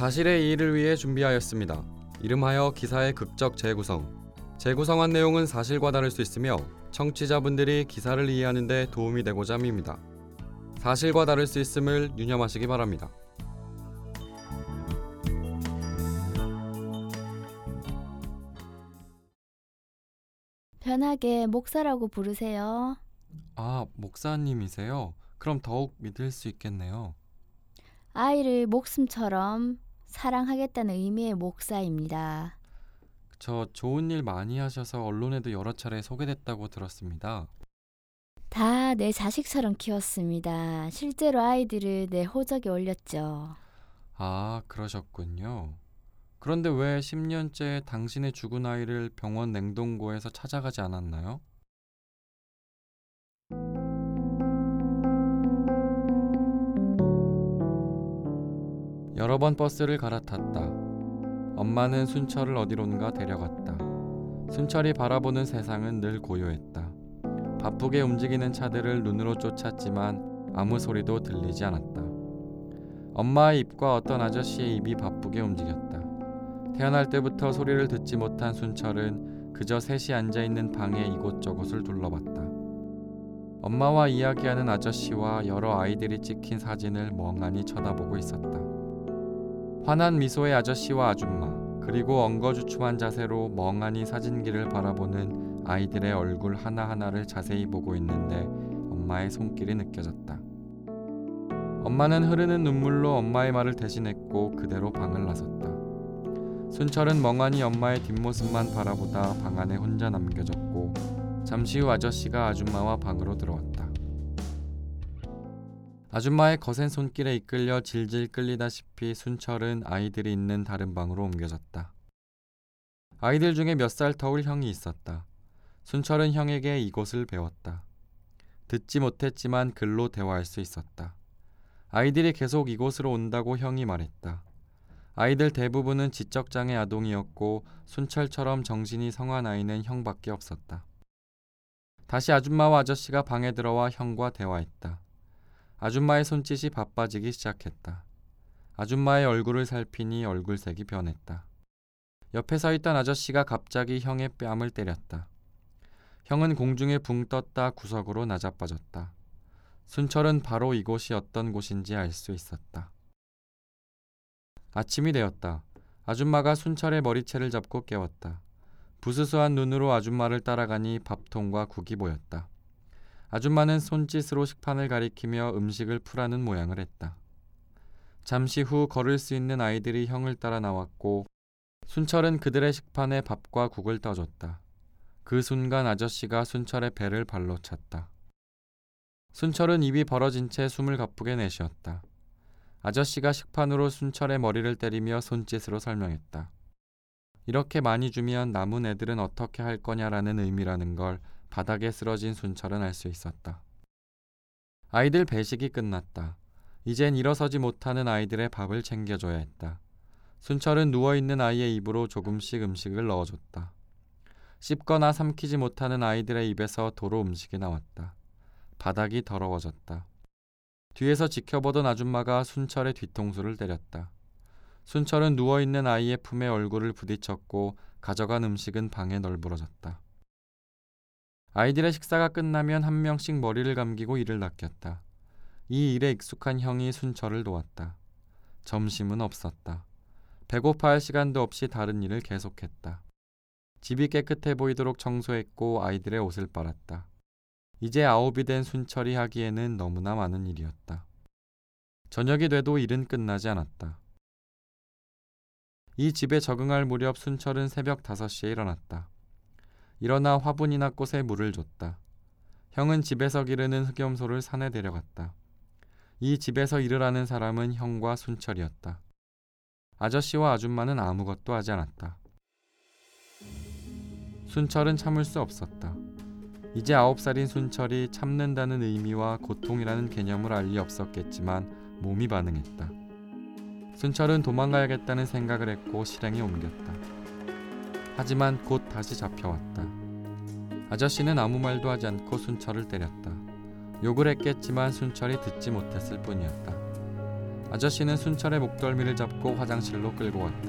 사실의 이의를 위해 준비하였습니다. 이름하여 기사의 극적 재구성. 재구성한 내용은 사실과 다를 수 있으며 청취자분들이 기사를 이해하는 데 도움이 되고자 합니다. 사실과 다를 수 있음을 유념하시기 바랍니다. 편하게 목사라고 부르세요. 아, 목사님이세요? 그럼 더욱 믿을 수 있겠네요. 아이를 목숨처럼 사랑하겠다는 의미의 목사입니다. 저 좋은 일 많이 하셔서 언론에도 여러 차례 소개됐다고 들었습니다. 다 내 자식처럼 키웠습니다. 실제로 아이들을 내 호적에 올렸죠. 아, 그러셨군요. 그런데 왜 10년째 당신의 죽은 아이를 병원 냉동고에서 찾아가지 않았나요? 여러 번 버스를 갈아탔다. 엄마는 순철을 어디론가 데려갔다. 순철이 바라보는 세상은 늘 고요했다. 바쁘게 움직이는 차들을 눈으로 쫓았지만 아무 소리도 들리지 않았다. 엄마의 입과 어떤 아저씨의 입이 바쁘게 움직였다. 태어날 때부터 소리를 듣지 못한 순철은 그저 셋이 앉아 있는 방의 이곳저곳을 둘러봤다. 엄마와 이야기하는 아저씨와 여러 아이들이 찍힌 사진을 멍하니 쳐다보고 있었다. 환한 미소의 아저씨와 아줌마, 그리고 엉거주춤한 자세로 멍하니 사진기를 바라보는 아이들의 얼굴 하나하나를 자세히 보고 있는데 엄마의 손길이 느껴졌다. 엄마는 흐르는 눈물로 엄마의 말을 대신했고 그대로 방을 나섰다. 순철은 멍하니 엄마의 뒷모습만 바라보다 방 안에 혼자 남겨졌고 잠시 후 아저씨가 아줌마와 방으로 들어왔다. 아줌마의 거센 손길에 이끌려 질질 끌리다시피 순철은 아이들이 있는 다른 방으로 옮겨졌다. 아이들 중에 몇 살 터울 형이 있었다. 순철은 형에게 이곳을 배웠다. 듣지 못했지만 글로 대화할 수 있었다. 아이들이 계속 이곳으로 온다고 형이 말했다. 아이들 대부분은 지적장애 아동이었고 순철처럼 정신이 성한 아이는 형밖에 없었다. 다시 아줌마와 아저씨가 방에 들어와 형과 대화했다. 아줌마의 손짓이 바빠지기 시작했다. 아줌마의 얼굴을 살피니 얼굴색이 변했다. 옆에 서 있던 아저씨가 갑자기 형의 뺨을 때렸다. 형은 공중에 붕 떴다 구석으로 나자빠졌다. 순철은 바로 이곳이 어떤 곳인지 알 수 있었다. 아침이 되었다. 아줌마가 순철의 머리채를 잡고 깨웠다. 부스스한 눈으로 아줌마를 따라가니 밥통과 국이 보였다. 아줌마는 손짓으로 식판을 가리키며 음식을 풀하는 모양을 했다. 잠시 후 걸을 수 있는 아이들이 형을 따라 나왔고 순철은 그들의 식판에 밥과 국을 떠줬다. 그 순간 아저씨가 순철의 배를 발로 찼다. 순철은 입이 벌어진 채 숨을 가쁘게 내쉬었다. 아저씨가 식판으로 순철의 머리를 때리며 손짓으로 설명했다. 이렇게 많이 주면 남은 애들은 어떻게 할 거냐라는 의미라는 걸 바닥에 쓰러진 순철은 알 수 있었다. 아이들 배식이 끝났다. 이젠 일어서지 못하는 아이들의 밥을 챙겨줘야 했다. 순철은 누워있는 아이의 입으로 조금씩 음식을 넣어줬다. 씹거나 삼키지 못하는 아이들의 입에서 도로 음식이 나왔다. 바닥이 더러워졌다. 뒤에서 지켜보던 아줌마가 순철의 뒤통수를 때렸다. 순철은 누워있는 아이의 품에 얼굴을 부딪혔고 가져간 음식은 방에 널브러졌다. 아이들의 식사가 끝나면 한 명씩 머리를 감기고 이를 낚였다. 이 일에 익숙한 형이 순철을 도왔다. 점심은 없었다. 배고파할 시간도 없이 다른 일을 계속했다. 집이 깨끗해 보이도록 청소했고 아이들의 옷을 빨았다. 이제 아홉이 된 순철이 하기에는 너무나 많은 일이었다. 저녁이 돼도 일은 끝나지 않았다. 이 집에 적응할 무렵 순철은 새벽 5시에 일어났다. 일어나 화분이나 꽃에 물을 줬다. 형은 집에서 기르는 흑염소를 산에 데려갔다. 이 집에서 일을 하는 사람은 형과 순철이었다. 아저씨와 아줌마는 아무것도 하지 않았다. 순철은 참을 수 없었다. 이제 아홉 살인 순철이 참는다는 의미와 고통이라는 개념을 알 리 없었겠지만 몸이 반응했다. 순철은 도망가야겠다는 생각을 했고 실행에 옮겼다. 하지만 곧 다시 잡혀왔다. 아저씨는 아무 말도 하지 않고 순철을 때렸다. 욕을 했겠지만 순철이 듣지 못했을 뿐이었다. 아저씨는 순철의 목덜미를 잡고 화장실로 끌고 갔다.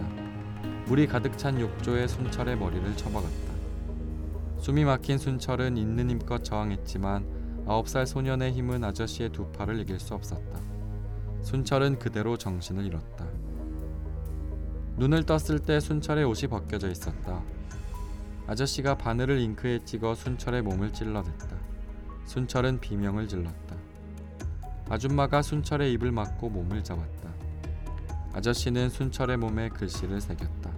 물이 가득 찬 욕조에 순철의 머리를 쳐박았다. 숨이 막힌 순철은 있는 힘껏 저항했지만 아홉 살 소년의 힘은 아저씨의 두 팔을 이길 수 없었다. 순철은 그대로 정신을 잃었다. 눈을 떴을 때 순철의 옷이 벗겨져 있었다. 아저씨가 바늘을 잉크에 찍어 순철의 몸을 찔러댔다. 순철은 비명을 질렀다. 아줌마가 순철의 입을 막고 몸을 잡았다. 아저씨는 순철의 몸에 글씨를 새겼다.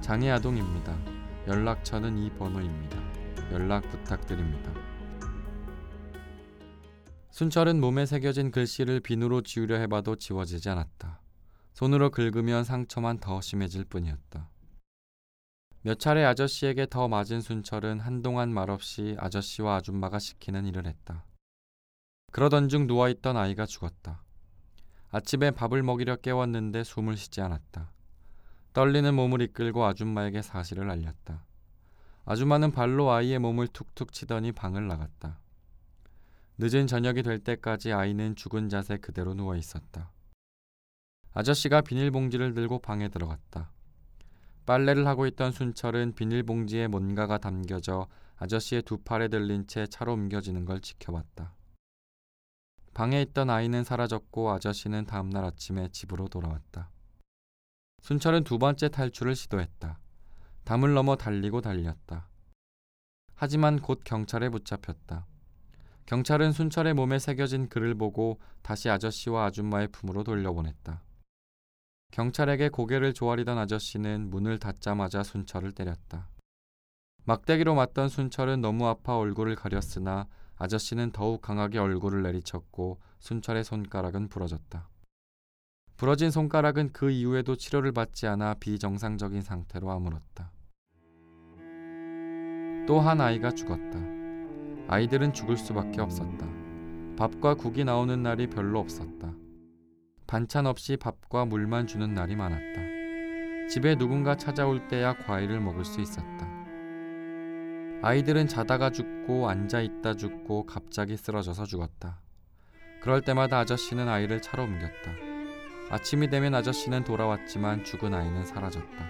장애 아동입니다. 연락처는 이 번호입니다. 연락 부탁드립니다. 순철은 몸에 새겨진 글씨를 비누로 지우려 해봐도 지워지지 않았다. 손으로 긁으면 상처만 더 심해질 뿐이었다. 몇 차례 아저씨에게 더 맞은 순철은 한동안 말없이 아저씨와 아줌마가 시키는 일을 했다. 그러던 중 누워있던 아이가 죽었다. 아침에 밥을 먹이려 깨웠는데 숨을 쉬지 않았다. 떨리는 몸을 이끌고 아줌마에게 사실을 알렸다. 아줌마는 발로 아이의 몸을 툭툭 치더니 방을 나갔다. 늦은 저녁이 될 때까지 아이는 죽은 자세 그대로 누워 있었다. 아저씨가 비닐봉지를 들고 방에 들어갔다. 빨래를 하고 있던 순철은 비닐봉지에 뭔가가 담겨져 아저씨의 두 팔에 들린 채 차로 옮겨지는 걸 지켜봤다. 방에 있던 아이는 사라졌고 아저씨는 다음날 아침에 집으로 돌아왔다. 순철은 두 번째 탈출을 시도했다. 담을 넘어 달리고 달렸다. 하지만 곧 경찰에 붙잡혔다. 경찰은 순철의 몸에 새겨진 글을 보고 다시 아저씨와 아줌마의 품으로 돌려보냈다. 경찰에게 고개를 조아리던 아저씨는 문을 닫자마자 순철을 때렸다. 막대기로 맞던 순철은 너무 아파 얼굴을 가렸으나 아저씨는 더욱 강하게 얼굴을 내리쳤고 순철의 손가락은 부러졌다. 부러진 손가락은 그 이후에도 치료를 받지 않아 비정상적인 상태로 아물었다. 또 한 아이가 죽었다. 아이들은 죽을 수밖에 없었다. 밥과 국이 나오는 날이 별로 없었다. 반찬 없이 밥과 물만 주는 날이 많았다. 집에 누군가 찾아올 때야 과일을 먹을 수 있었다. 아이들은 자다가 죽고 앉아 있다 죽고 갑자기 쓰러져서 죽었다. 그럴 때마다 아저씨는 아이를 차로 옮겼다. 아침이 되면 아저씨는 돌아왔지만 죽은 아이는 사라졌다.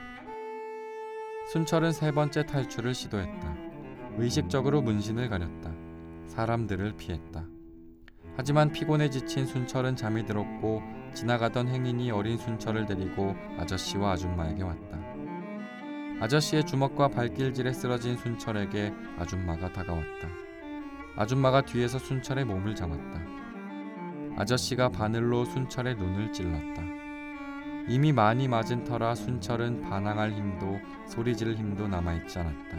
순철은 세 번째 탈출을 시도했다. 의식적으로 문신을 가렸다. 사람들을 피했다. 하지만 피곤해 지친 순철은 잠이 들었고 지나가던 행인이 어린 순철을 데리고 아저씨와 아줌마에게 왔다. 아저씨의 주먹과 발길질에 쓰러진 순철에게 아줌마가 다가왔다. 아줌마가 뒤에서 순철의 몸을 잡았다. 아저씨가 바늘로 순철의 눈을 찔렀다. 이미 많이 맞은 터라 순철은 반항할 힘도 소리 지를 힘도 남아있지 않았다.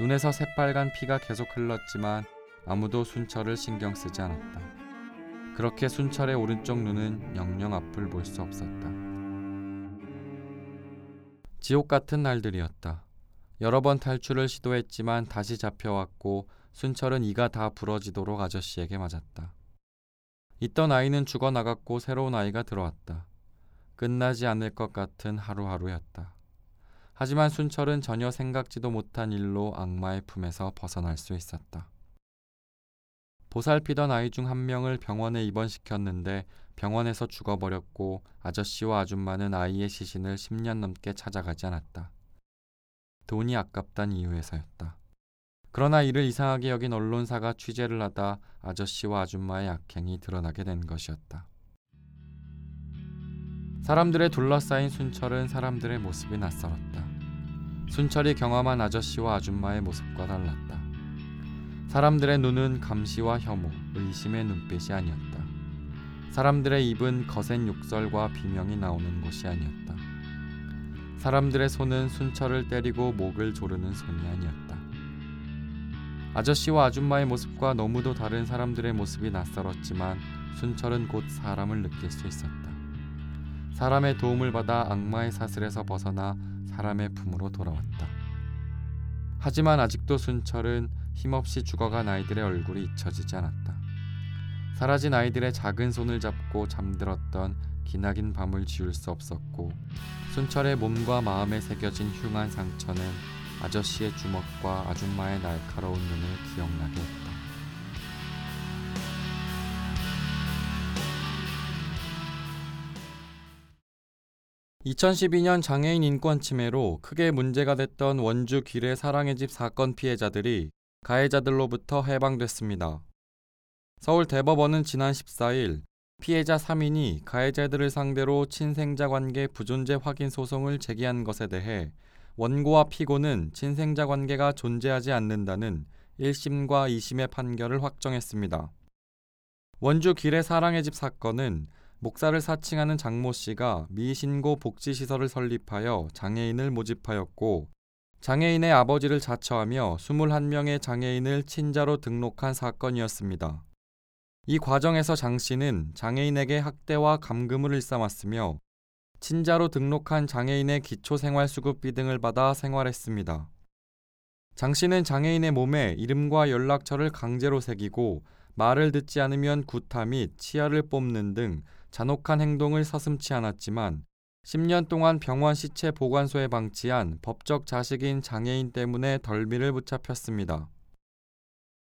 눈에서 새빨간 피가 계속 흘렀지만 아무도 순철을 신경 쓰지 않았다. 그렇게 순철의 오른쪽 눈은 영영 앞을 볼 수 없었다. 지옥 같은 날들이었다. 여러 번 탈출을 시도했지만 다시 잡혀왔고 순철은 이가 다 부러지도록 아저씨에게 맞았다. 있던 아이는 죽어 나갔고 새로운 아이가 들어왔다. 끝나지 않을 것 같은 하루하루였다. 하지만 순철은 전혀 생각지도 못한 일로 악마의 품에서 벗어날 수 있었다. 보살피던 아이 중 한 명을 병원에 입원시켰는데 병원에서 죽어버렸고 아저씨와 아줌마는 아이의 시신을 10년 넘게 찾아가지 않았다. 돈이 아깝단 이유에서였다. 그러나 이를 이상하게 여긴 언론사가 취재를 하다 아저씨와 아줌마의 악행이 드러나게 된 것이었다. 사람들에 둘러싸인 순철은 사람들의 모습이 낯설었다. 순철이 경험한 아저씨와 아줌마의 모습과 달랐다. 사람들의 눈은 감시와 혐오, 의심의 눈빛이 아니었다. 사람들의 입은 거센 욕설과 비명이 나오는 곳이 아니었다. 사람들의 손은 순철을 때리고 목을 조르는 손이 아니었다. 아저씨와 아줌마의 모습과 너무도 다른 사람들의 모습이 낯설었지만 순철은 곧 사람을 느낄 수 있었다. 사람의 도움을 받아 악마의 사슬에서 벗어나 사람의 품으로 돌아왔다. 하지만 아직도 순철은 힘없이 죽어간 아이들의 얼굴이 잊혀지지 않았다. 사라진 아이들의 작은 손을 잡고 잠들었던 기나긴 밤을 지울 수 없었고 순철의 몸과 마음에 새겨진 흉한 상처는 아저씨의 주먹과 아줌마의 날카로운 눈을 기억나게 했다. (2012년) 장애인 인권 침해로 크게 문제가 됐던 원주 길의 사랑의 집 사건 피해자들이 가해자들로부터 해방됐습니다. 서울 대법원은 지난 14일 피해자 3인이 가해자들을 상대로 친생자 관계 부존재 확인 소송을 제기한 것에 대해 원고와 피고는 친생자 관계가 존재하지 않는다는 1심과 2심의 판결을 확정했습니다. 원주 길의 사랑의 집 사건은 목사를 사칭하는 장모 씨가 미신고 복지시설을 설립하여 장애인을 모집하였고 장애인의 아버지를 자처하며 21명의 장애인을 친자로 등록한 사건이었습니다. 이 과정에서 장 씨는 장애인에게 학대와 감금을 일삼았으며 친자로 등록한 장애인의 기초생활수급비 등을 받아 생활했습니다. 장 씨는 장애인의 몸에 이름과 연락처를 강제로 새기고 말을 듣지 않으면 구타 및 치아를 뽑는 등 잔혹한 행동을 서슴지 않았지만 10년 동안 병원 시체 보관소에 방치한 법적 자식인 장애인 때문에 덜미를 붙잡혔습니다.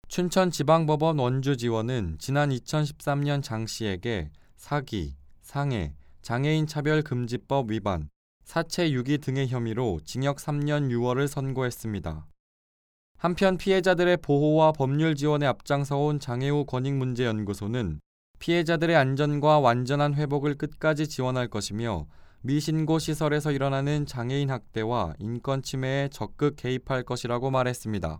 춘천지방법원 원주지원은 지난 2013년 장 씨에게 사기, 상해, 장애인 차별금지법 위반, 사체 유기 등의 혐의로 징역 3년 6월을 선고했습니다. 한편 피해자들의 보호와 법률 지원에 앞장서온 장애우 권익문제연구소는 피해자들의 안전과 완전한 회복을 끝까지 지원할 것이며 미신고 시설에서 일어나는 장애인 학대와 인권 침해에 적극 개입할 것이라고 말했습니다.